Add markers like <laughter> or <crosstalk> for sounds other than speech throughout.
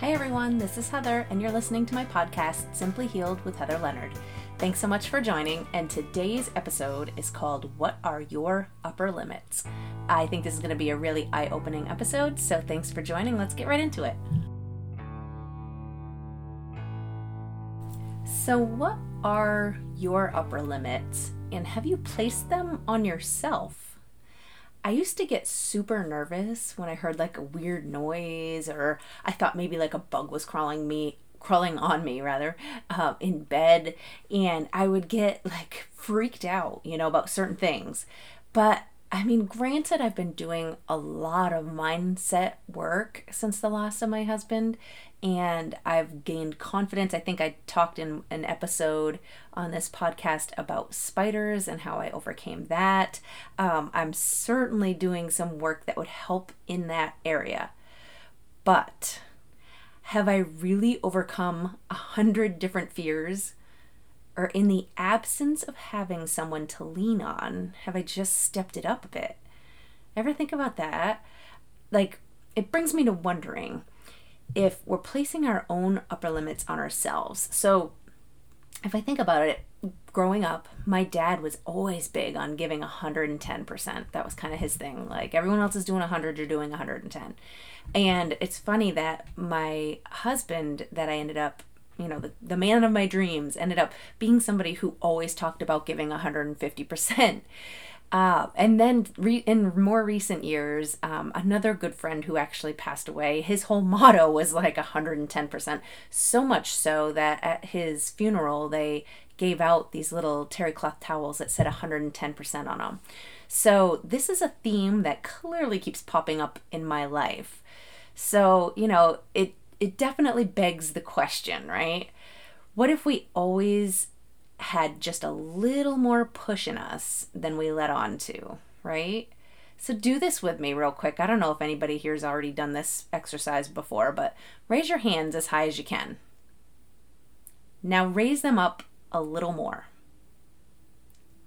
Hi, everyone. This is Heather, and you're listening to my podcast, Simply Healed with Heather Leonard. Thanks so much for joining, and today's episode is called What Are Your Upper Limits? I think this is going to be a really eye opening episode, so thanks for joining. Let's get right into it. So, what are your upper limits, and have you placed them on yourself? I used to get super nervous when I heard like a weird noise or I thought maybe like a bug was crawling me crawling on me rather um, in bed and I would get like freaked out, you know, about certain things. But I mean, granted, I've been doing a lot of mindset work since the loss of my husband, and I've gained confidence. I think I talked in an episode on this podcast about spiders and how I overcame that. Um, I'm certainly doing some work that would help in that area. But have I really overcome a hundred different fears? Or in the absence of having someone to lean on, have I just stepped it up a bit? Ever think about that? Like, it brings me to wondering if we're placing our own upper limits on ourselves. So, if I think about it, growing up, my dad was always big on giving 110%. That was kind of his thing. Like everyone else is doing 100, you're doing 110. And it's funny that my husband that I ended up, you know, the, the man of my dreams ended up being somebody who always talked about giving 150%. Uh, and then re- in more recent years, um, another good friend who actually passed away, his whole <laughs> motto was like 110%. So much so that at his funeral, they gave out these little terry cloth towels that said 110% on them. So this is a theme that clearly keeps popping up in my life. So, you know, it it definitely begs the question, right? What if we always had just a little more push in us than we let on to, right? So do this with me real quick. I don't know if anybody here's already done this exercise before, but raise your hands as high as you can. Now raise them up a little more.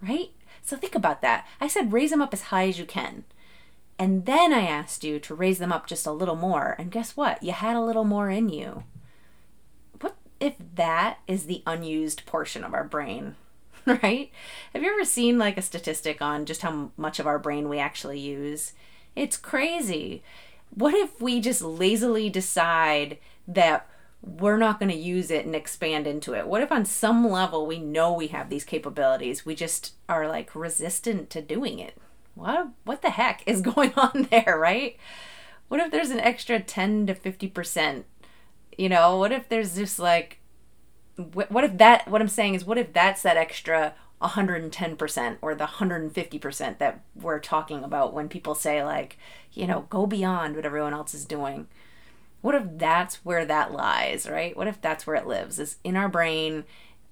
Right? So think about that. I said raise them up as high as you can. And then I asked you to raise them up just a little more. And guess what? You had a little more in you if that is the unused portion of our brain, <laughs> right? Have you ever seen like a statistic on just how much of our brain we actually use? It's crazy. What if we just lazily decide that we're not going to use it and expand into it? What if on some level we know we have these capabilities, we just are like resistant to doing it? What what the heck is <laughs> going on there, right? What if there's an extra 10 to 50% you know, what if there's just like, what if that, what I'm saying is, what if that's that extra 110% or the 150% that we're talking about when people say, like, you know, go beyond what everyone else is doing? What if that's where that lies, right? What if that's where it lives? Is in our brain,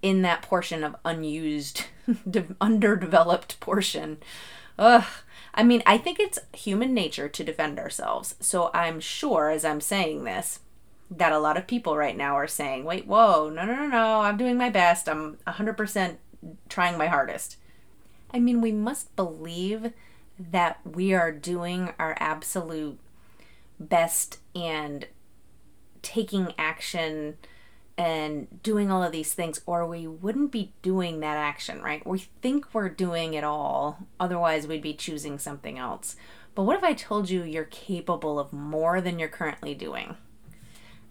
in that portion of unused, <laughs> underdeveloped portion. Ugh. I mean, I think it's human nature to defend ourselves. So I'm sure as I'm saying this, that a lot of people right now are saying, wait, whoa, no, no, no, no, I'm doing my best. I'm 100% trying my hardest. I mean, we must believe that we are doing our absolute best and taking action and doing all of these things, or we wouldn't be doing that action, right? We think we're doing it all, otherwise, we'd be choosing something else. But what if I told you you're capable of more than you're currently doing?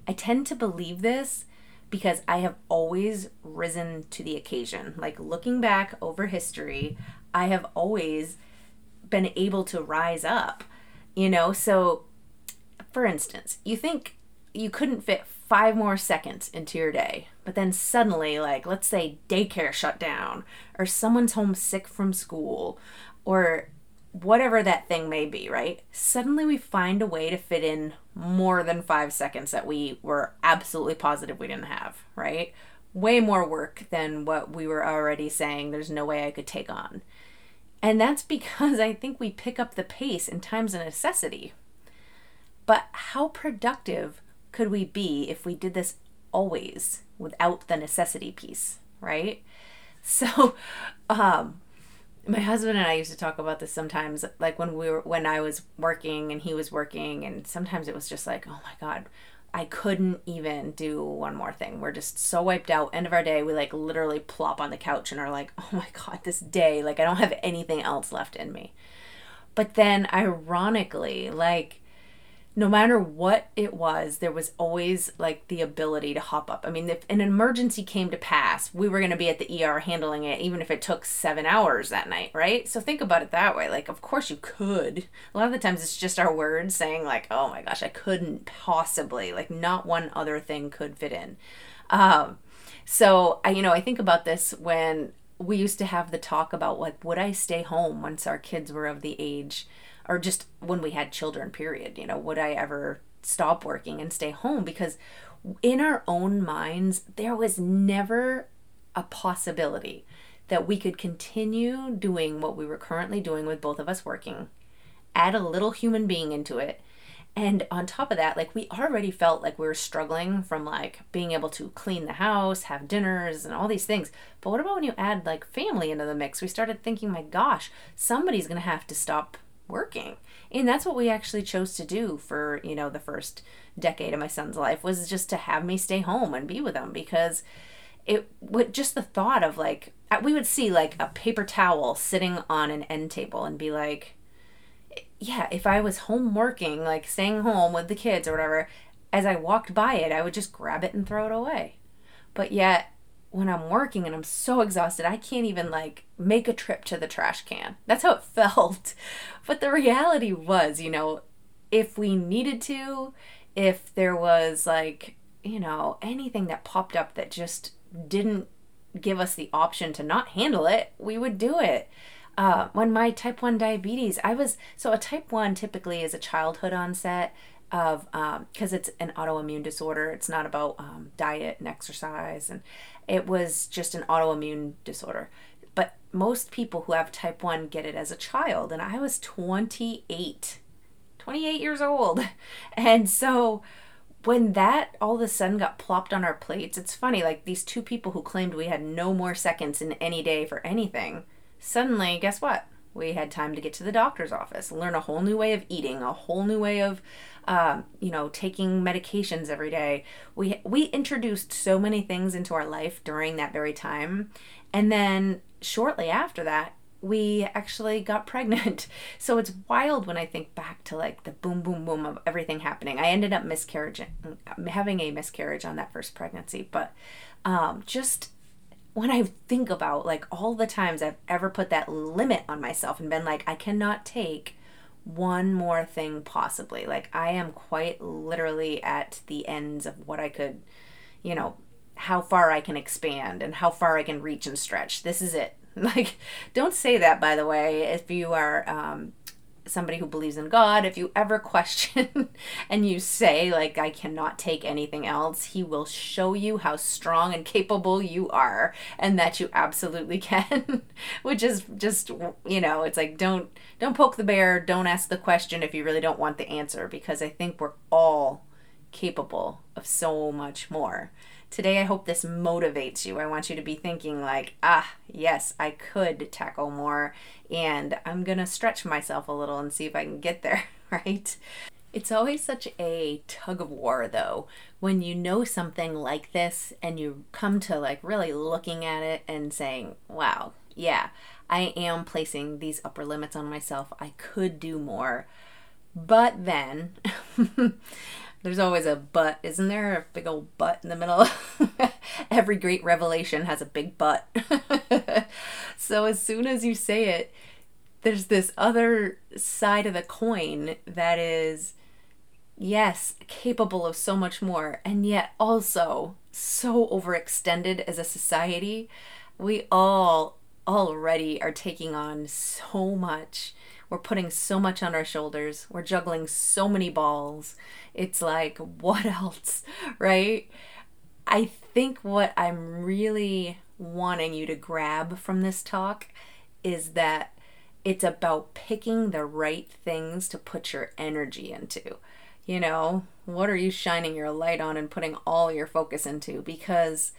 I tend to believe this because I have always risen to the occasion. Like looking back over history, I have always been able to rise up, you know? So, for instance, you think you couldn't fit five more seconds into your day, but then suddenly, like, let's say daycare shut down, or someone's home sick from school, or whatever that thing may be, right? Suddenly we find a way to fit in more than five seconds that we were absolutely positive we didn't have, right? Way more work than what we were already saying there's no way I could take on. And that's because <laughs> I think we pick up the pace in times of necessity. But how productive could we be if we did this always without the necessity piece, right? <laughs> So, um, my husband and I used to talk about this sometimes, like when we were when I was working and he was working, and sometimes it was just like, oh my god, I couldn't even do one more thing. We're just so wiped out. End of our day, we like literally plop on the couch and are like, oh my God, this day, like I don't have anything else left in me. But then, ironically, like, no matter what it was, there was always like the ability to hop up. I mean, if an emergency came to pass, we were going to be at the ER handling it, even if it took seven hours that night, right? So think about it that way. Like, of course you could. A lot of the times it's just our words saying, like, oh my gosh, I couldn't possibly, like, not one other thing could fit in. Um, so I, you know, I think about this when we used to have the talk about like, would I stay home once our kids were of the age? Or just when we had children, period. You know, would I ever stop working and stay home? Because in our own minds, there was never a possibility that we could continue doing what we were currently doing with both of us working, add a little human being into it. And on top of that, like we already felt like we were struggling from like being able to clean the house, have dinners, and all these things. But what about when you add like family into the mix? We started thinking, my gosh, somebody's to have to stop working. And that's what we actually chose to do for you know the first decade of my son's life was just to have me stay home and be with him because it would just the thought of like we would see like a paper towel sitting on an end table and be like yeah if i was home working like staying home with the kids or whatever as i walked by it i would just grab it and throw it away. But yet when I'm working and I'm so exhausted, I can't even like make a trip to the trash can. That's how it <laughs> felt. But the reality was, you know, if we needed to, if there was like, you know, anything that popped up that just didn't give us the option to not handle it, we would do it. Uh, when my type 1 diabetes, I was so a type 1 typically is a childhood onset of because um, it's an autoimmune disorder. It's not about um, diet and exercise, and it was just an autoimmune disorder. But most people who have type 1 get it as a child, and I was 28, 28 years old. <laughs> And so when that all of a sudden got plopped on our plates, it's funny, like these two people who claimed we had no more seconds in any day for anything, suddenly, guess what? We had time to get to the doctor's office, learn a whole new way of eating, a whole new way of um, you know, taking medications every day. We we introduced so many things into our life during that very time, and then shortly after that, we actually got <laughs> pregnant. So it's wild when I think back to like the boom, boom, boom of everything happening. I ended up miscarriaging, having a miscarriage on that first pregnancy, but um, just when I think about like all the times I've ever put that limit on myself and been like, I cannot take one more thing possibly. Like I am quite literally at the ends of what I could, you know, how far I can expand and how far I can reach and stretch. This is it. <laughs> Like, don't say that, by the way, if you are um, somebody who believes in God, if you ever <laughs> question and you say, like, I cannot take anything else, He will show you how strong and capable you are and that you absolutely <laughs> can. Which is just, you know, it's like, don't. Don't poke the bear, don't ask the question if you really don't want the answer because I think we're all capable of so much more. Today, I hope this motivates you. I want you to be thinking, like, ah, yes, I could tackle more, and I'm gonna stretch myself a little and see if I can get there, <laughs> right? It's always such a tug of war, though, when you know something like this and you come to like really looking at it and saying, wow, yeah, I am placing these upper limits on myself. I could do more. But then, <laughs> There's always a but, isn't there? A big old but in the middle. <laughs> Every great revelation has a big but. <laughs> so as soon as you say it, there's this other side of the coin that is, yes, capable of so much more, and yet also so overextended as a society. We all already are taking on so much we're putting so much on our shoulders. We're juggling so many balls. It's like, <laughs> what else? Right? I think what I'm really wanting you to grab from this talk is that it's about picking the right things to put your energy into. You know, what are you shining your light on and putting all your focus into? Because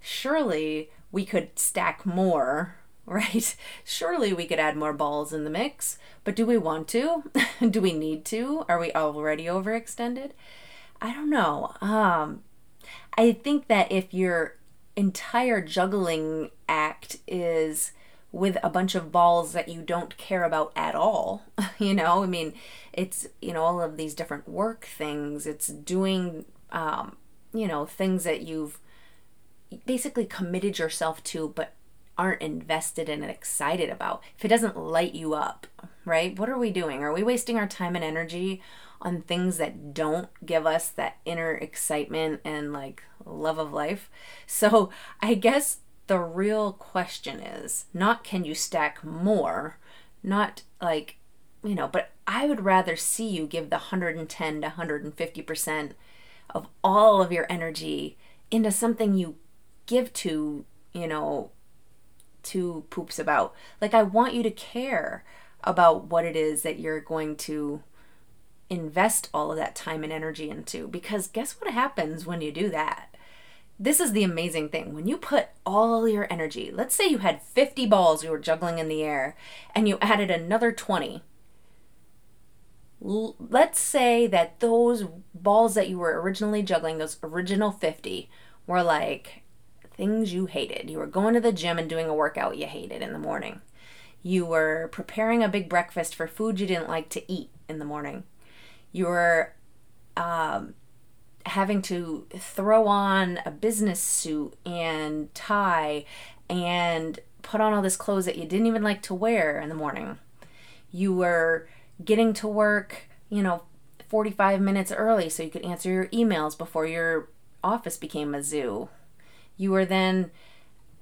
surely we could stack more <laughs> right? Surely we could add more balls in the mix, but do we want to? <laughs> do we need to? Are we already overextended? I don't know. Um, I think that if your entire juggling act is with a bunch of balls that you don't care about at all, <laughs> you know, I mean, it's, you know, all of these different work things, it's doing, um, you know, things that you've basically committed yourself to, but aren't invested in and excited about. If it doesn't light you up, right? What are we doing? Are we wasting our time and energy on things that don't give us that inner excitement and like love of life. <laughs> So I guess the real question is not can you stack more, not like, you know, but I would rather see you give the 110 to 150% of all of your energy into something you give to, you know, to poops about. Like, I want you to care about what it is that you're going to invest all of that time and energy into. Because guess what happens when you do that? This is the amazing thing. When you put all your energy, let's say you had 50 balls you were juggling in the air and you added another 20. Let's say that those balls that you were originally juggling, those original 50, were like things you hated. You were going to the gym and doing a workout you hated in the morning. You were preparing a big breakfast for food you didn't like to eat in the morning You were um, having to throw on a business suit and tie and put on all this clothes that you didn't even like to wear in the morning. You were getting to work, you know, 45 minutes early so you could answer your emails before your office became a zoo. You are then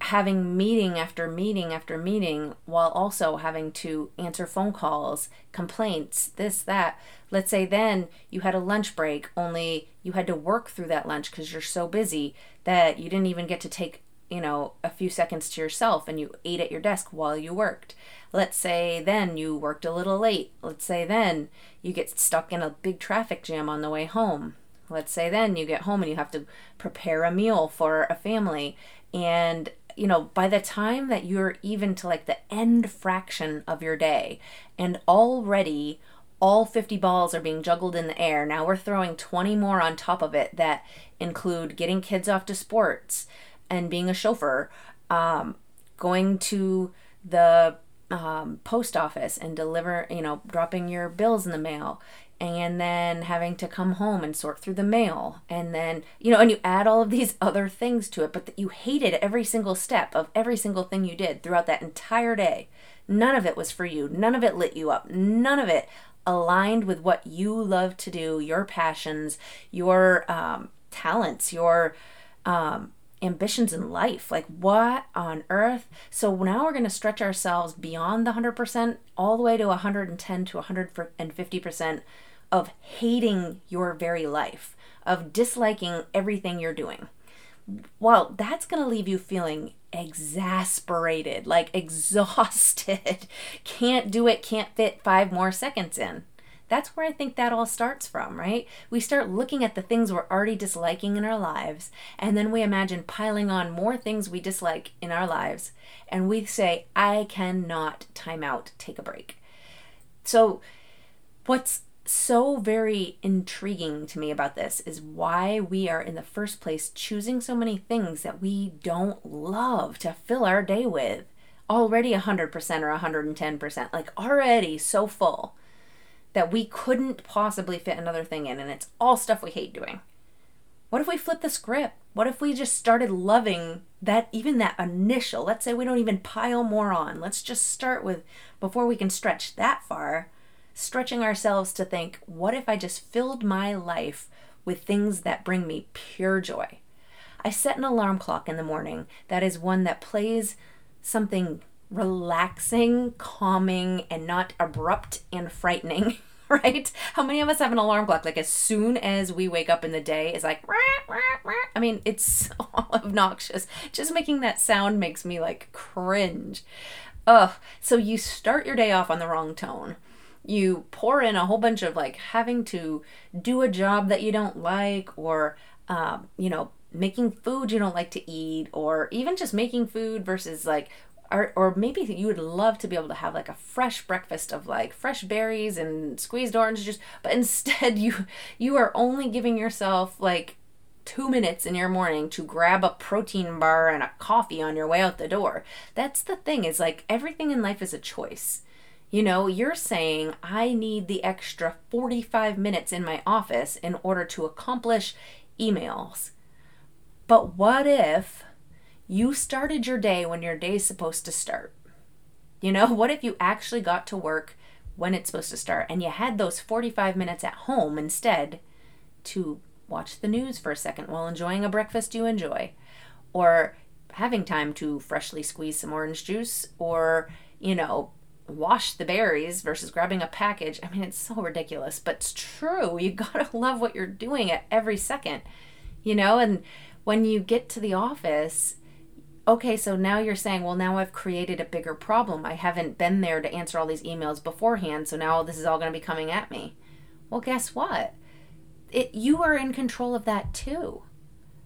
having meeting after meeting after meeting while also having to answer phone calls, complaints, this, that. Let's say then you had a lunch break, only you had to work through that lunch because you're so busy that you didn't even get to take, you know, a few seconds to yourself and you ate at your desk while you worked. Let's say then you worked a little late. Let's say then you get stuck in a big traffic jam on the way home. Let's say then you get home and you have to prepare a meal for a family. And you know, by the time that you're even to like the end fraction of your day, and already all 50 balls are being juggled in the air, now we're throwing 20 more on top of it that include getting kids off to sports and being a chauffeur, um, going to the um, post office and deliver, you know, dropping your bills in the mail and then having to come home and sort through the mail and then you know and you add all of these <laughs> other things to it but that you hated every single step of every single thing you did throughout that entire day none of it was for you none of it lit you up none of it aligned with what you love to do your passions your um, talents your um, ambitions in life. Like, what on earth? So now we're going to stretch ourselves beyond the 100% all the way to 110 to 150% of hating your very life, of disliking everything you're doing. Well, that's going to leave you feeling exasperated, like <laughs> exhausted, can't do it, can't fit five more seconds in. That's where I think that all starts from, right? We start looking at the things we're already disliking in our lives, and then we imagine piling on more things we dislike in our lives, and we say, I cannot time out, take a break. So, what's so very intriguing to me about this is why we are in the first place choosing so many things that we don't love to fill our day with. Already 100% or 110%, like already so full that we couldn't possibly fit another thing in, and it's all stuff we hate doing. What if we flip the script? What if we just started loving that, even that initial? Let's say we don't even pile more on. Let's just start with, before we can stretch that far, stretching ourselves to think, what if I just filled my life with things that bring me pure joy? I set an alarm clock in the morning that is one that plays something relaxing, calming, and not abrupt and frightening. <laughs> Right? How many of us have an alarm clock? Like as soon as we wake up in the day, is like. I mean, it's <laughs> so obnoxious. Just making that sound makes me like cringe. Ugh. So you start your day off on the wrong tone. You pour in a whole bunch of like having to do a job that you don't like, or um, you know, making food you don't like to eat, or even just making food versus like or, or maybe you would love to be able to have like a fresh breakfast of like fresh berries and squeezed orange juice but <laughs> instead you you are only giving yourself like two minutes in your morning to grab a protein bar and a coffee on your way out the door. That's the thing is like everything in life is a choice you know you're saying i need the extra 45 minutes in my office in order to accomplish emails but what if you started your day when your day is supposed to start. You know, <laughs> what if you actually got to work when it's supposed to start and you had those 45 minutes at home instead to watch the news for a second while enjoying a breakfast you enjoy or having time to freshly squeeze some orange juice or, you know, wash the berries versus grabbing a package. I mean, it's so ridiculous, but it's true. You <laughs> got to love what you're doing at every second. You know, and when you get to the office, okay, so now you're saying, well, now I've created a bigger problem. I haven't been there to answer all these emails beforehand, so now this is all to be coming at me. Well, guess what? It, you are in control of that too.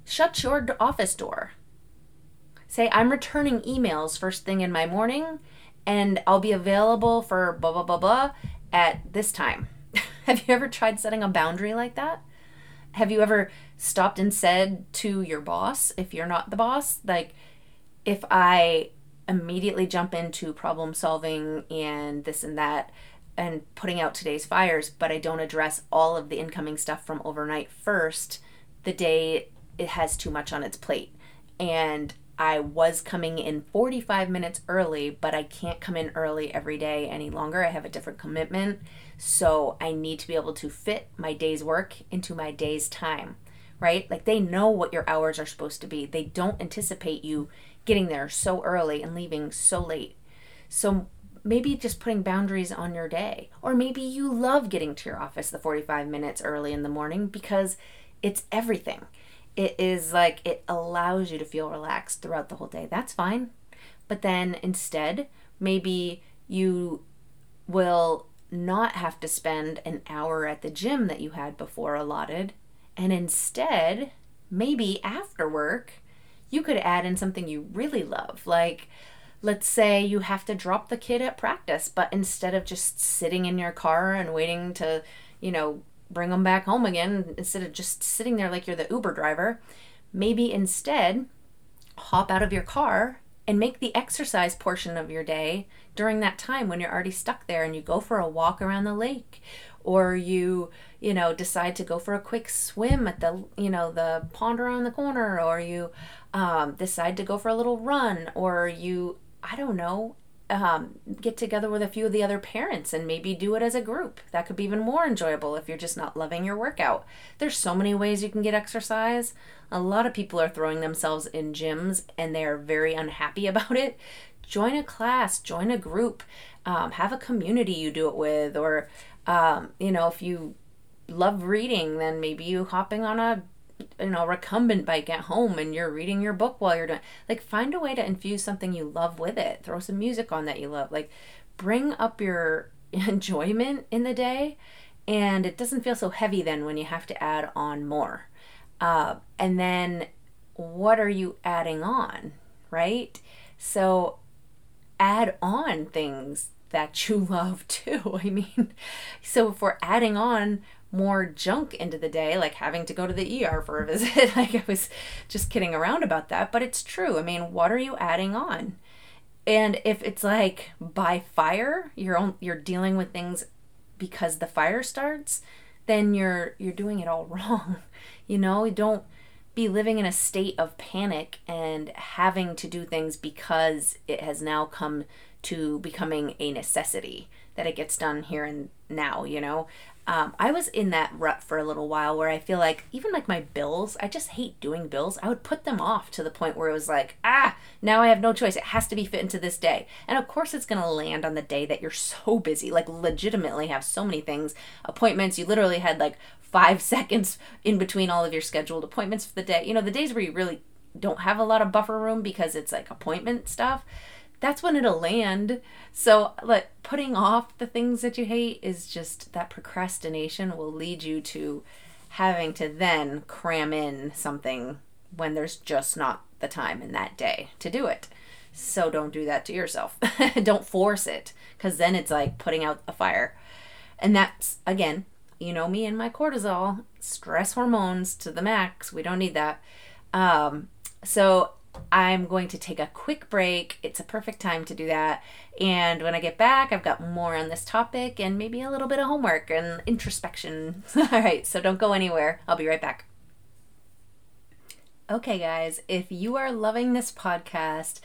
Shut your office door. Say, I'm returning emails first thing in my morning, and I'll be available for blah, blah, blah, blah at this time. <laughs> Have you ever tried setting a boundary like that? Have you ever stopped and said to your boss, if you're not the boss, like, if I immediately jump into problem solving and this and that and putting out today's fires, but I don't address all of the incoming stuff from overnight first, the day it has too much on its plate. And I was coming in 45 minutes early, but I can't come in early every day any longer. I have a different commitment. So I need to be able to fit my day's work into my day's time, right? Like they know what your hours are supposed to be. They don't anticipate you getting there so early and leaving so late. So maybe just putting boundaries on your day. Or maybe you love getting to your office the 45 minutes early in the morning because it's everything. It is like it allows you to feel relaxed throughout the whole day. That's fine. But then instead, maybe you will not have to spend an hour at the gym that you had before allotted. And instead, maybe after work, you could add in something you really love. Like, let's say you have to drop the kid at practice, but instead of just sitting in your car and waiting to, you know, bring them back home again, instead of just sitting there like you're the Uber driver, maybe instead hop out of your car and make the exercise portion of your day during that time when you're already stuck there and you go for a walk around the lake or you you know decide to go for a quick swim at the you know the pond around the corner or you um, decide to go for a little run or you i don't know um, get together with a few of the other parents and maybe do it as a group. That could be even more enjoyable if you're just not loving your workout. There's so many ways you can get exercise. A lot of people are throwing themselves in gyms and they are very unhappy <laughs> about it. Join a class join a group um, have a community you do it with or um, you know if you love reading then maybe you hopping on a you know recumbent bike at home and you're reading your book while you're doing like find a way to infuse something you love with it. Throw some music on that you love. Like bring up your <laughs> enjoyment in the day and it doesn't feel so heavy then when you have to add on more. Uh, and then what are you adding on right? So add on things that <laughs> you love too. I mean so if we're adding on more junk into the day, like having to go to the ER for a visit. <laughs> like I was just kidding around about that, but it's true. I mean, what are you adding on? And if it's like by fire, you're on, you're dealing with things because the fire starts, then you're you're doing it all <laughs> wrong. You know, don't be living in a state of panic and having to do things because it has now come to becoming a necessity that it gets done here and now, you know? Um, I was in that rut for a little while where I feel like even like my bills, I just hate doing bills. I would put them off to the point where it was like, ah, now I have no choice. It has to be fit into this day. And of course, it's going to land on the day that you're <laughs> so busy, like legitimately have so many things, appointments. You literally had like five <laughs> seconds in between all of your scheduled appointments for the day. You know, the days where you really don't have a lot of buffer room because it's like appointment stuff that's when it'll land. So, like, putting off the things that you hate is just that procrastination will lead you to having to then cram in something when there's just not the time in that day to do it. So don't do that to yourself. <laughs> don't force it because then it's like putting out a fire. And that's, again, you know me and my cortisol, stress hormones to the max. We don't need that. Um, so I'm going to take a quick break. It's a perfect time to do that. And when I get back, I've got more on this topic and maybe a little bit of homework and introspection. <laughs> All right, so don't go anywhere. I'll be right back. Okay, guys, if you are loving this podcast,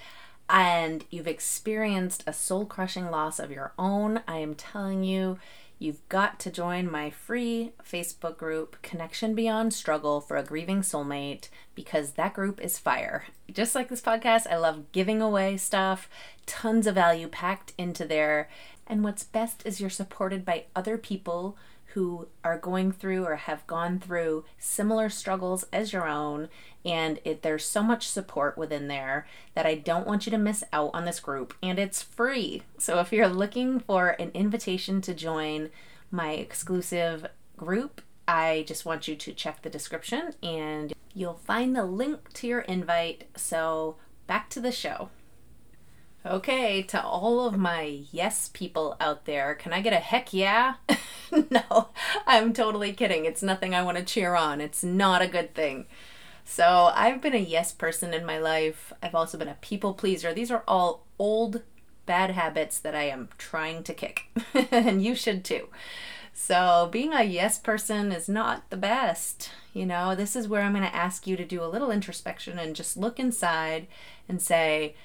and you've experienced a soul crushing loss of your own, I am telling you, you've got to join my free Facebook group, Connection Beyond Struggle for a Grieving Soulmate, because that group is fire. Just like this podcast, I love giving away stuff, tons of value packed into there. And what's best is you're supported by other people who are going through or have gone through similar struggles as your own and it, there's so much support within there that I don't want you to miss out on this group and it's free. So if you're looking for an invitation to join my exclusive group, I just want you to check the description and you'll find the link to your invite. So back to the show. Okay, to all of my yes people out there, can I get a heck yeah? <laughs> no, I'm totally kidding. It's nothing I want to cheer on. It's not a good thing. So, I've been a yes person in my life. I've also been a people pleaser. These are all old bad habits that I am trying to kick. <laughs> and you should too. So, being a yes person is not the best. You know, this is where I'm going to ask you to do a little introspection and just look inside and say,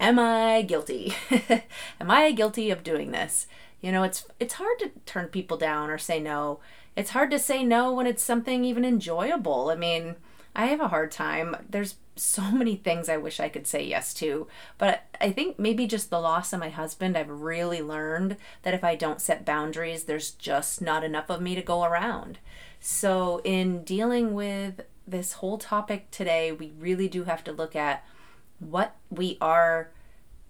am I guilty? <laughs> am I guilty of doing this? You know, it's it's hard to turn people down or say no. It's hard to say no when it's something even enjoyable. I mean, I have a hard time. There's so many things I wish I could say yes to, but I think maybe just the loss of my husband, I've really learned that if I don't set boundaries, there's just not enough of me to go around. So, in dealing with this whole topic today, we really do have to look at what we are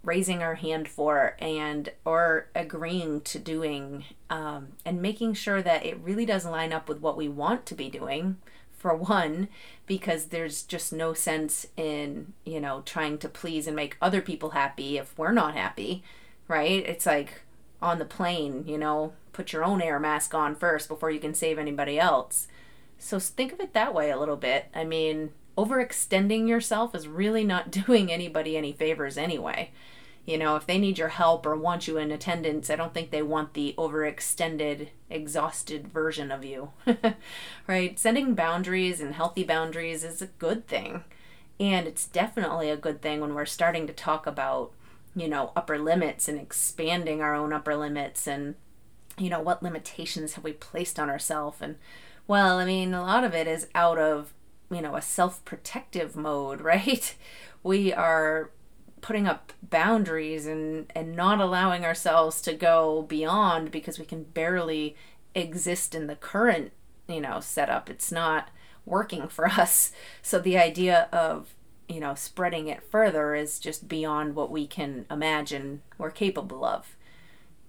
raising our hand for and or agreeing to doing um, and making sure that it really does line up with what we want to be doing for one because there's just no sense in you know trying to please and make other people happy if we're not happy right? It's like on the plane you know put your own air mask on first before you can save anybody else. So think of it that way a little bit. I mean overextending yourself is really not <laughs> doing anybody any favors anyway. You know, if they need your help or want you in attendance, I don't think they want the overextended, exhausted version of you. <laughs> right? Setting boundaries and healthy boundaries is a good thing. And it's definitely a good thing when we're starting to talk about, you know, upper limits and expanding our own upper limits and, you know, what limitations have we placed on ourselves. And, well, I mean, a lot of it is out of you know a self-protective mode <laughs> right? We are putting up boundaries and and not allowing ourselves to go beyond because we can barely exist in the current you know setup. It's not working for <laughs> us. So the idea of you know spreading it further is just beyond what we can imagine we're capable of.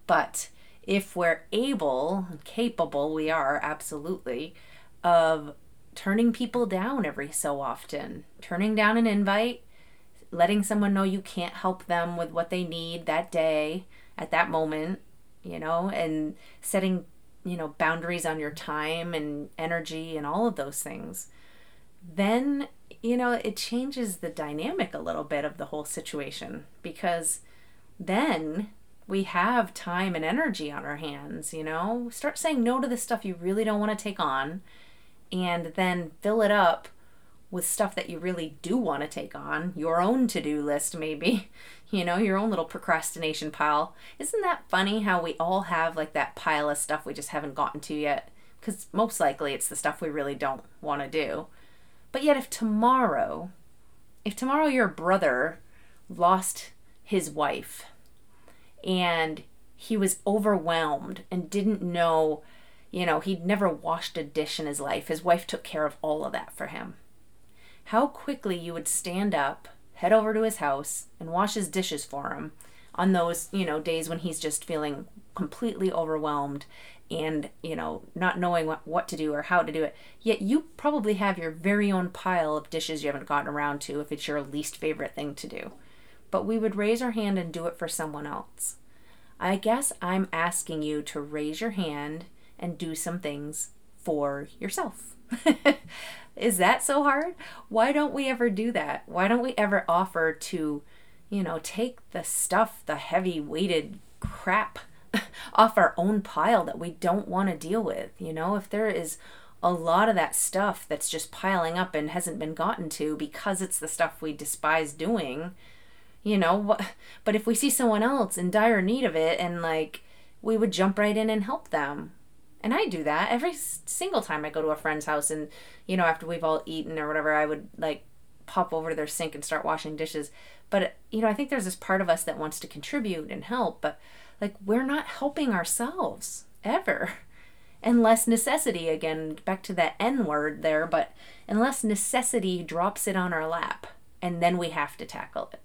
But if we're able capable we are absolutely of turning people down every so often, turning down an invite, letting someone know you can't help them with what they need that day at that moment, you know, and setting, you know, boundaries on your time and energy and all of those things. Then, you know, it changes the dynamic a little bit of the whole situation because then we have time and energy on our hands, you know? Start saying no to the stuff you really don't want to take on and then fill it up with stuff that you really do want to take on, your own to do list, maybe, <laughs> you know, your own little procrastination pile. Isn't that funny how we all have like that pile of stuff we just haven't gotten to yet? Because most likely it's the stuff we really don't want to do. But yet, if tomorrow, if tomorrow your brother lost his wife and he was overwhelmed and didn't know you know, he'd never washed a dish in his life. His wife took care of all of that for him. How quickly you would stand up, head over to his house, and wash his dishes for him on those, you know, days when he's just feeling completely overwhelmed and, you know, not knowing what, what to do or how to do it. Yet you probably have your very own pile of dishes you haven't gotten around to if it's your least favorite thing to do. but we would raise our hand and do it for someone else. I guess I'm asking you to raise your hand and do some things for yourself. <laughs> Is that so hard? Why don't we ever do that? Why don't we ever offer to, you know, take the stuff, the heavy weighted crap <laughs> off our own pile that we don't want to deal with? You know, if there is a lot of that stuff that's just piling up and hasn't been gotten to because it's the stuff we despise doing, you know, but if we see someone else in dire need of it and like we would jump right in and help them and I do that every single time I go to a friend's house and, you know, after we've all eaten or whatever, I would like pop over to their sink and start washing dishes. But, you know, I think there's this part of us that wants to contribute and help, but like we're not helping ourselves ever. <laughs> Unless necessity, again, back to that N word there, but unless necessity drops it on our lap and then we have to tackle it.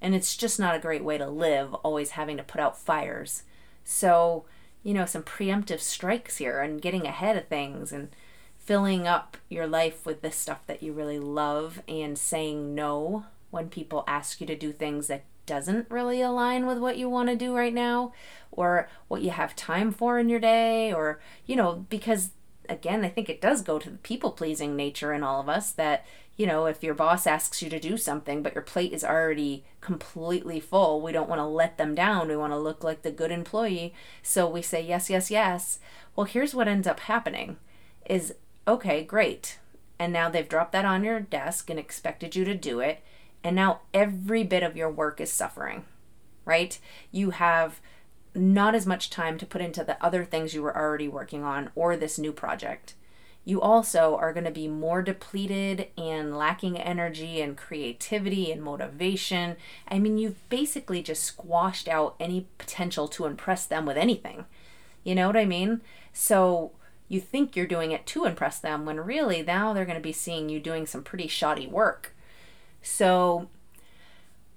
And it's just not a great way to live, always having to put out fires. So, you know, some preemptive strikes here and getting ahead of things and filling up your life with the stuff that you really love and saying no when people ask you to do things that doesn't really align with what you want to do right now or what you have time for in your day or you know because again i think it does go to the people pleasing nature in all of us that you know, if your boss asks you to do something, but your plate is already completely full, we don't want to let them down. We want to look like the good employee. So we say, yes, yes, yes. Well, here's what ends up happening is, okay, great. And now they've dropped that on your desk and expected you to do it. And now every bit of your work is suffering, right? You have not as much time to put into the other things you were already working on or this new project you also are going to be more depleted and lacking energy and creativity and motivation. I mean, you've basically just squashed out any potential to impress them with anything. You know what I mean? So you think you're doing it to impress them when really now they're going to be seeing you doing some pretty shoddy work. So,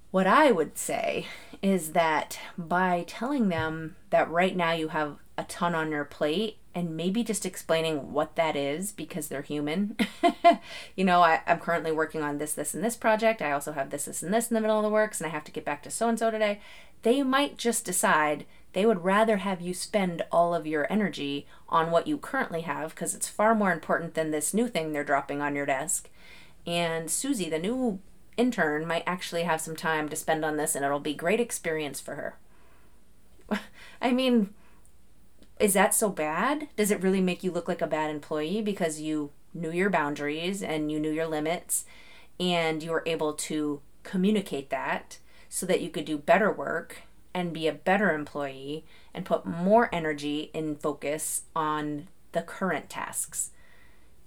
what I would say is that by telling them that right now you have a ton on your plate and maybe just explaining what that is because they're human. <laughs> you know, I, am currently working on this, this, and this project. I also have this, this, and this in the middle of the works, and I have to get back to so and so today. They might just decide they would rather have you spend all of your energy on what you currently have because it's far more important than this new thing they're dropping on your desk. And Susie, the new intern, might actually have some time to spend on this, and it'll be great experience for her. <laughs> I mean, is that so bad? Does it really make you look like a bad employee because you knew your boundaries and you knew your limits and you were able to communicate that so that you could do better work and be a better employee and put more energy and focus on the current tasks?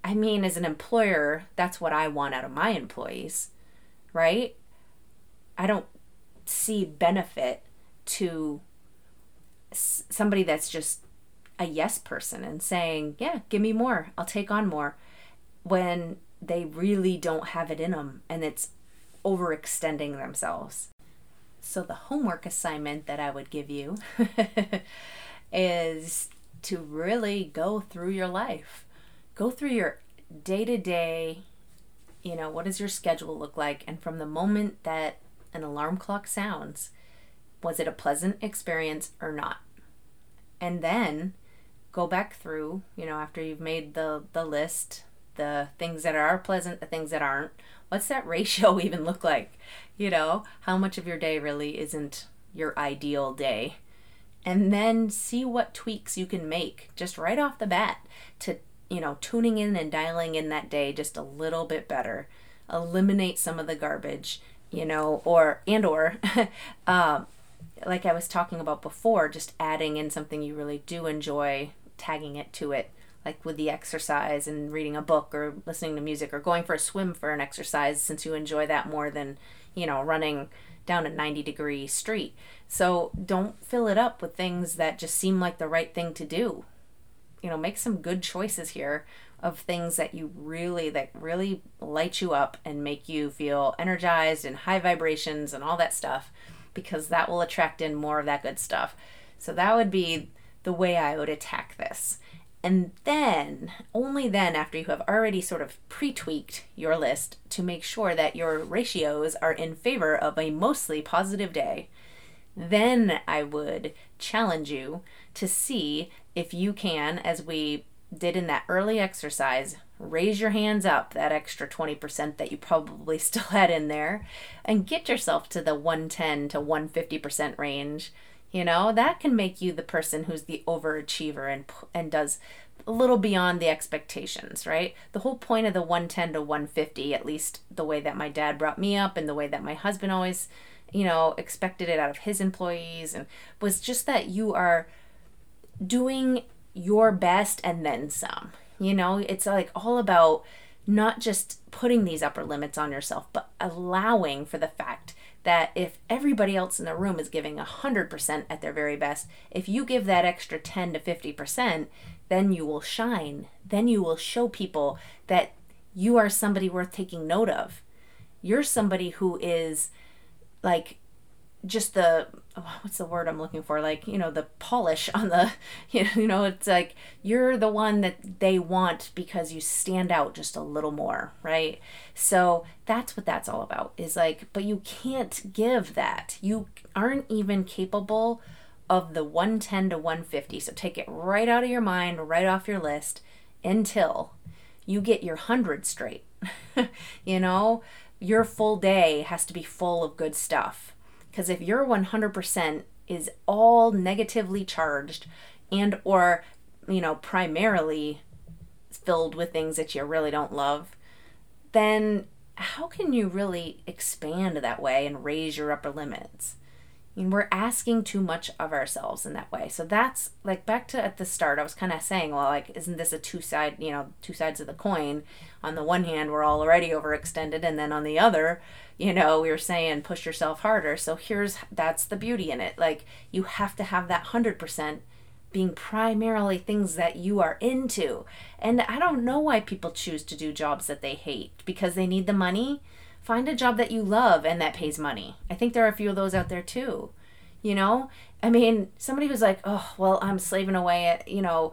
I mean, as an employer, that's what I want out of my employees, right? I don't see benefit to somebody that's just a yes person and saying, yeah, give me more, I'll take on more, when they really don't have it in them and it's overextending themselves. So, the homework assignment that I would give you <laughs> is to really go through your life, go through your day to day, you know, what does your schedule look like? And from the moment that an alarm clock sounds, was it a pleasant experience or not? And then go back through, you know, after you've made the the list, the things that are pleasant, the things that aren't. What's that <laughs> ratio even look like? You know, how much of your day really isn't your ideal day? And then see what tweaks you can make just right off the bat to, you know, tuning in and dialing in that day just a little bit better. Eliminate some of the garbage, you know, or and or <laughs> um, like I was talking about before, just adding in something you really do enjoy tagging it to it like with the exercise and reading a book or listening to music or going for a swim for an exercise since you enjoy that more than you know running down a 90 degree street. So don't fill it up with things that just seem like the right thing to do. You know make some good choices here of things that you really that really light you up and make you feel energized and high vibrations and all that stuff because that will attract in more of that good stuff. So that would be the way I would attack this. And then, only then, after you have already sort of pre tweaked your list to make sure that your ratios are in favor of a mostly positive day, then I would challenge you to see if you can, as we did in that early exercise, raise your hands up that extra 20% that you probably <laughs> still had in there and get yourself to the 110 to 150% range you know, that can make you the person who's the overachiever and and does a little beyond the expectations, right? The whole point of the 110 to 150, at least the way that my dad brought me up and the way that my husband always, you know, expected it out of his employees and was just that you are doing your best and then some. You know, it's like all about not just putting these upper limits on yourself, but allowing for the fact that if everybody else in the room is giving 100% at their very best, if you give that extra 10 to 50%, then you will shine. Then you will show people that you are somebody worth taking note of. You're somebody who is like just the oh, what's the word I'm looking for? Like, you know, the polish on the, <laughs> you know, it's like you're the one that they want because you stand out just a little more, right? So that's what that's all about is like, but you can't give that. You aren't even capable of the 110 to 150. So take it right out of your mind, right off your list until you get your 100 straight. <laughs> you know, your full day has to be full of good stuff because if your 100% is all negatively charged and or you know primarily filled with things that you really don't love then how can you really expand that way and raise your upper limits I mean, we're asking too much of ourselves in that way. So that's like back to at the start, I was kind of saying, well, like, isn't this a two side, you know, two sides of the coin? On the one hand, we're already overextended, and then on the other, you know, we were saying push yourself harder. So here's that's the beauty in it. Like, you have to have that 100% being primarily things that you are into. And I don't know why people choose to do jobs that they hate because they need the money find a job that you love and that pays money. I think there are a few of those out there too. You know, I mean, somebody who's like, oh, well, I'm slaving away at, you know,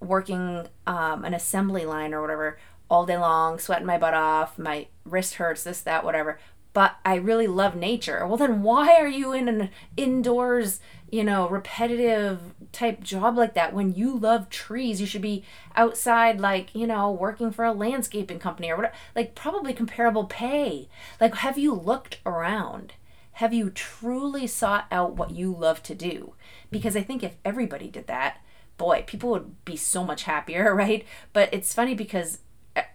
working um, an assembly line or whatever all day long, sweating my butt off, my wrist hurts, this, that, whatever. But I really love nature. Well, then why are you in an indoors you know, repetitive type job like that when you love trees. You should be outside, like, you know, working for a landscaping company or whatever, like, probably comparable pay. Like, have you looked around? Have you truly sought out what you love to do? Because I think if everybody did that, boy, people would be so much happier, <laughs> right? But it's funny because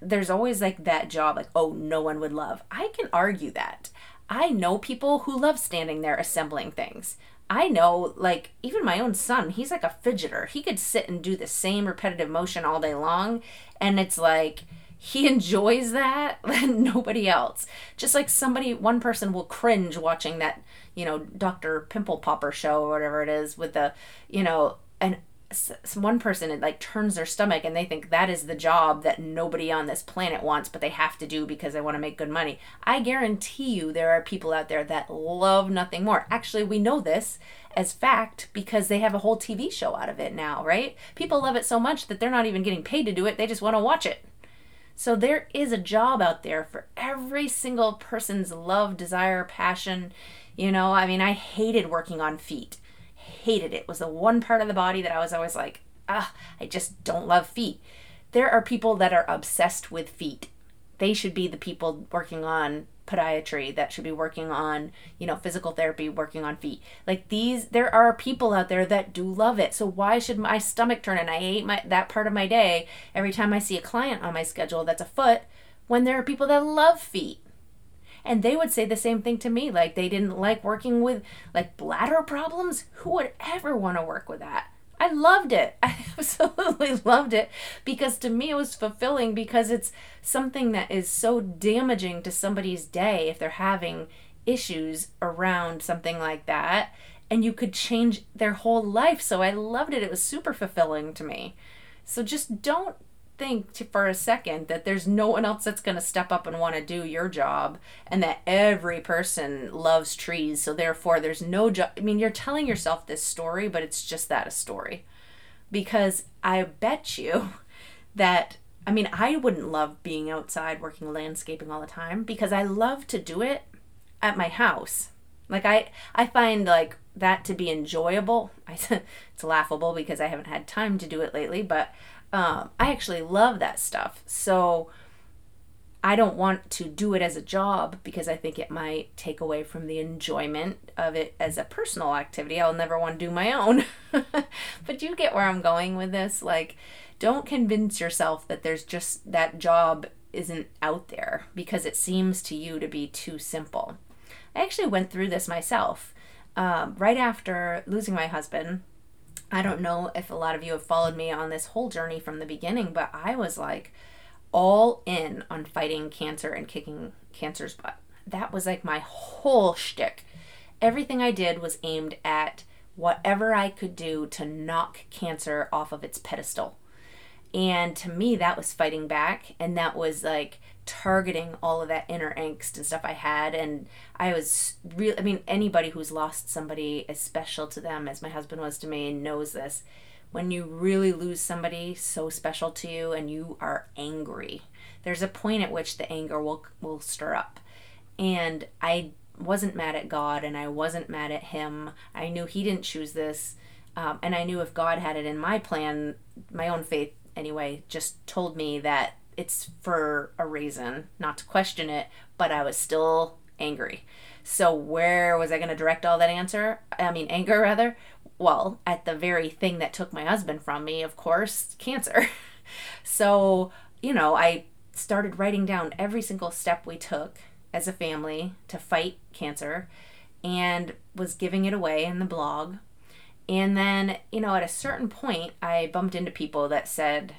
there's always like that job, like, oh, no one would love. I can argue that. I know people who love standing there assembling things. I know, like, even my own son, he's like a fidgeter. He could sit and do the same repetitive motion all day long. And it's like, he <laughs> enjoys that than nobody else. Just like somebody, one person will cringe watching that, you know, Dr. Pimple Popper show or whatever it is with the, you know, an one person it like turns their stomach and they think that is the job that nobody on this planet wants but they have to do because they want to make good money. I guarantee you there are people out there that love nothing more. Actually we know this as fact because they have a whole tv show out of it now right? People love it so much that they're not even getting paid to do it they just want to watch it. So there is a job out there for every single person's love desire passion you know? I mean i hated working on feet hated it. was the one part of the body that I was always like, ah, I just don't love feet. There are people that are obsessed with feet. They should be the people working on podiatry that should be working on, you know, physical therapy, working on feet. Like these there are people out there that do love it. So why should my stomach turn and I hate my that part of my day every time I see a client on my schedule that's a foot when there are people that love feet? And they would say the same thing to me like they didn't like working with like bladder problems? Who would ever want to work with that? I loved it. <laughs> I absolutely <laughs> loved it because to me it was fulfilling because it's something that is so damaging to somebody's day if they're having issues around something like that. And you could change their whole life. So i loved it. It was super fulfilling to me. So just don't think to, for a second that there's no one else that's going to step up and want to do your job and that every person loves trees so therefore there's no job i mean you're telling yourself this story but it's just that a story because I bet you <laughs> that I mean, I wouldn't love being outside working landscaping all the time because I love to do it at my house. Like I I find like that to be enjoyable. <laughs> I, it's laughable because I haven't had time to do it lately, but um, I actually love that stuff. So I don't want to do it as a job because I think it might take away from the enjoyment of it as a personal activity. I'll never want to do my own. <laughs> but you get where I'm going with this. Like, don't convince yourself that there's just that job isn't out there because it seems to you to be too simple. I actually went through this myself. Um, right after losing my husband, I don't know if a lot of you have followed me on this whole journey from the beginning, but I was like all in on fighting cancer and kicking cancer's butt. That was like my whole shtick. Everything I did was aimed at whatever I could do to knock cancer off of its pedestal. And to me, that was fighting back, and that was like targeting all of that inner angst and stuff I had. And I was real. I mean, anybody who's lost somebody as special to them as my husband was to me knows this. When you really lose somebody so special to you and you are angry, there's a point at which the anger will will stir up. And I wasn't mad at God and I wasn't mad at him. I knew he didn't choose this. Um, and I knew if God had it in my plan, my own faith anyway, just told me that it's for a reason, not to question it, but I was still angry. So where was I going to direct all that answer? I mean, anger <laughs> rather. Well, at the very thing that took my husband from me, of course, cancer. <laughs> so, you know, I started writing down every single step we took as a family to fight cancer and was giving it away in the blog and then, you know, at a certain point, I bumped into people that said,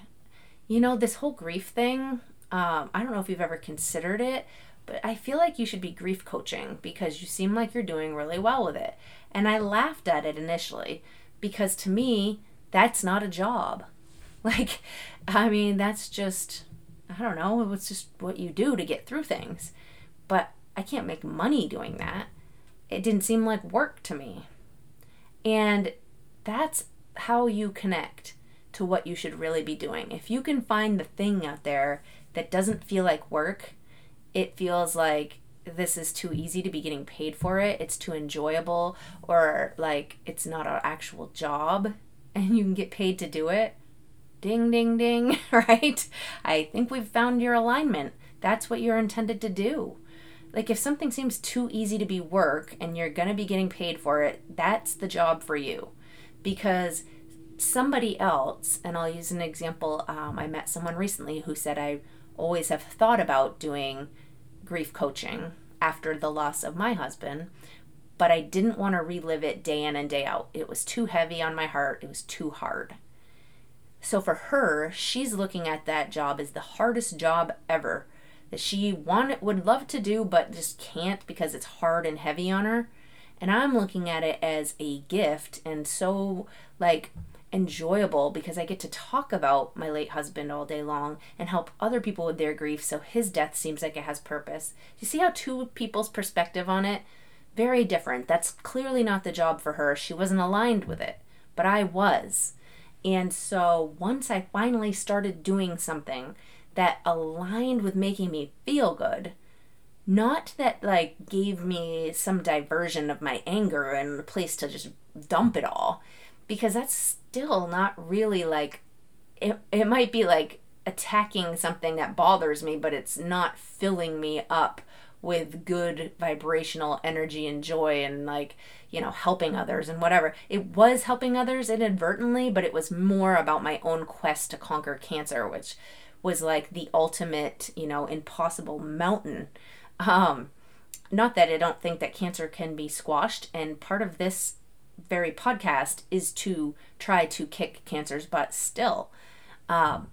you know, this whole grief thing, um, I don't know if you've ever considered it, but I feel like you should be grief coaching because you seem like you're doing really well with it. And I laughed at it initially because to me, that's not a job. <laughs> Like, I mean, that's just, I don't know, it's just what you do to get through things. But I can't make money doing that. It didn't seem like work to me. And that's how you connect to what you should really be doing. If you can find the thing out there that doesn't feel like work, it feels like this is too easy to be getting paid for it, it's too enjoyable, or like it's not an actual job <laughs> and you can get paid to do it. Ding, ding, ding, <laughs> right? I think we've found your alignment. That's what you're intended to do. Like, if something seems too easy to be work and you're to be getting paid for it, that's the job for you because somebody else, and I'll use an example. Um, I met someone recently who said, I always have thought about doing grief coaching after the loss of my husband, but I didn't want to relive it day in and day out. It was too heavy on my heart, it was too hard. So for her, she's looking at that job as the hardest job ever that she want, would love to do but just can't because it's hard and heavy on her. And I'm looking at it as a gift and so like enjoyable because I get to talk about my late husband all day long and help other people with their grief so his death seems like it has purpose. You see how two people's perspective on it very different. That's clearly not the job for her. She wasn't aligned with it, but I was. And so once I finally started doing something that aligned with making me feel good, not that like gave me some diversion of my anger and a place to just dump it all because that's still not really like it, it might be like attacking something that bothers me but it's not filling me up with good vibrational energy and joy and like you know helping others and whatever. It was helping others inadvertently but it was more about my own quest to conquer cancer which was like the ultimate you know impossible mountain. Um, not that I don't think that cancer can be squashed, and part of this very podcast is to try to kick cancer's butt still. Um,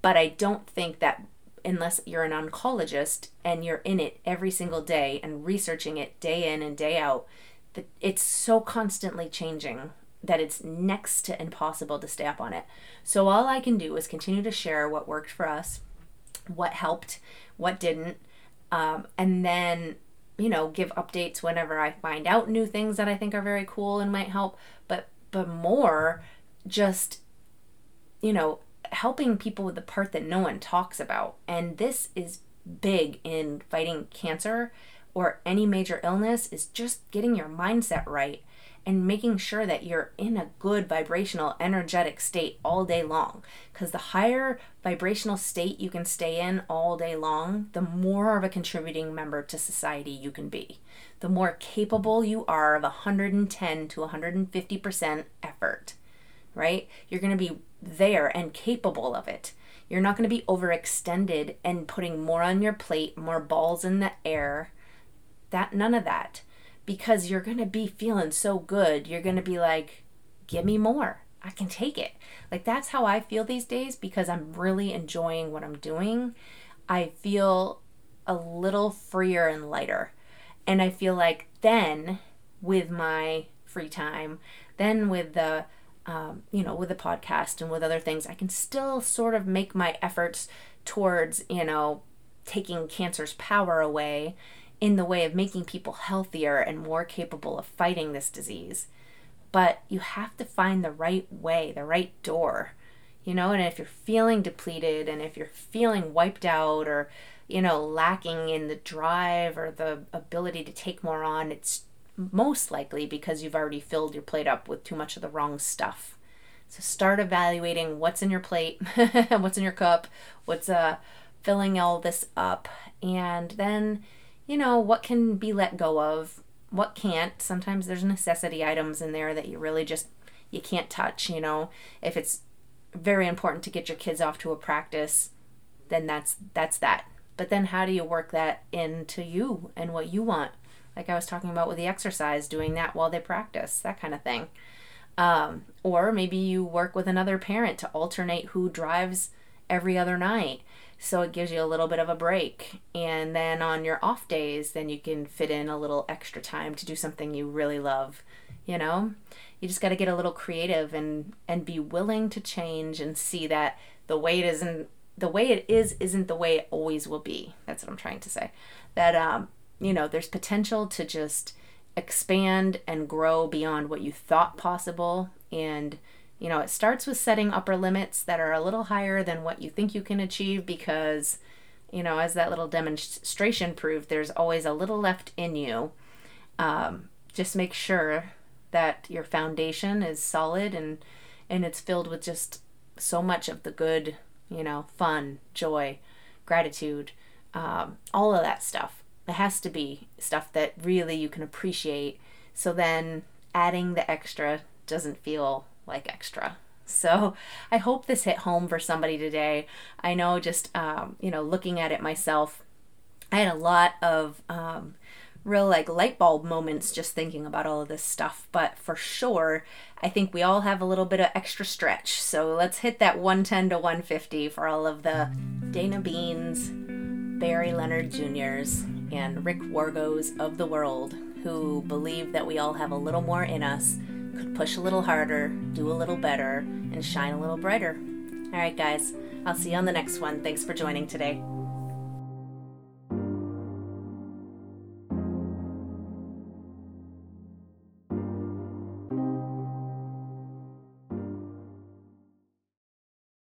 but I don't think that unless you're an oncologist and you're in it every single day and researching it day in and day out, that it's so constantly changing that it's next to impossible to stay up on it. So all I can do is continue to share what worked for us, what helped, what didn't, um, and then you know give updates whenever i find out new things that i think are very cool and might help but but more just you know, helping people with the part that no one talks about. And this is big in fighting cancer or any major illness is just getting your mindset right and making sure that you're in a good vibrational energetic state all day long. Because the higher vibrational state you can stay in all day long the more of a contributing member to society you can be. The more capable you are of 110 to 150% effort right? You're going to be there and capable of it. You're not going to be overextended and putting more on your plate more balls in the air. That none of that because you're going to be feeling so good. You're going to be like, give me more. I can take it. Like that's how I feel these days because I'm really enjoying what I'm doing. I feel a little freer and lighter. And I feel like then with my free time, then with the um, you know, with the podcast and with other things, I can still sort of make my efforts towards, you know, taking cancer's power away in the way of making people healthier and more capable of fighting this disease. But you have to find the right way, the right door. You know, and if you're feeling depleted and if you're feeling wiped out or, you know, lacking in the drive or the ability to take more on, it's most likely because you've already filled your plate up with too much of the wrong stuff. So start evaluating what's in your plate, <laughs> what's in your cup, what's uh filling all this up, and then you know, what can be let go of, what can't. Sometimes there's necessity items in there that you really just you can't touch, you know. If it's very important to get your kids off to a practice, then that's that's that. But then how do you work that into you and what you want? Like I was talking about with the exercise, doing that while they practice, that kind of thing. Um, or maybe you work with another parent to alternate who drives every other night so it gives you a little bit of a break. And then on your off days then you can fit in a little extra time to do something you really love you know? You just got to get a little creative and and be willing to change and see that the way it isn't the way it is isn't the way it always will be. That's what i'm trying to say. That um you know there's potential to just expand and grow beyond what you thought possible and you know, it starts with setting upper limits that are a little higher than what you think you can achieve because, you know, as that little demonstration proved, there's always a little left in you. Um, just make sure that your foundation is solid and and it's filled with just so much of the good, you know, fun, joy, gratitude, um, all of that stuff. It has to be stuff that really you can appreciate. So then adding the extra doesn't feel like extra. So I hope this hit home for somebody today. I know just, um, you know, looking at it myself, I had a lot of um, real like light bulb moments just thinking about all of this stuff. But for sure, I think we all have a little bit of extra stretch. So let's hit that 110 to 150 for all of the Dana Beans, Barry Leonard Jr.'s, and Rick Wargos of the world who believe that we all have a little more in us could push a little harder, do a little better, and shine a little brighter. All right, guys, I'll see you on the next one. Thanks for joining today.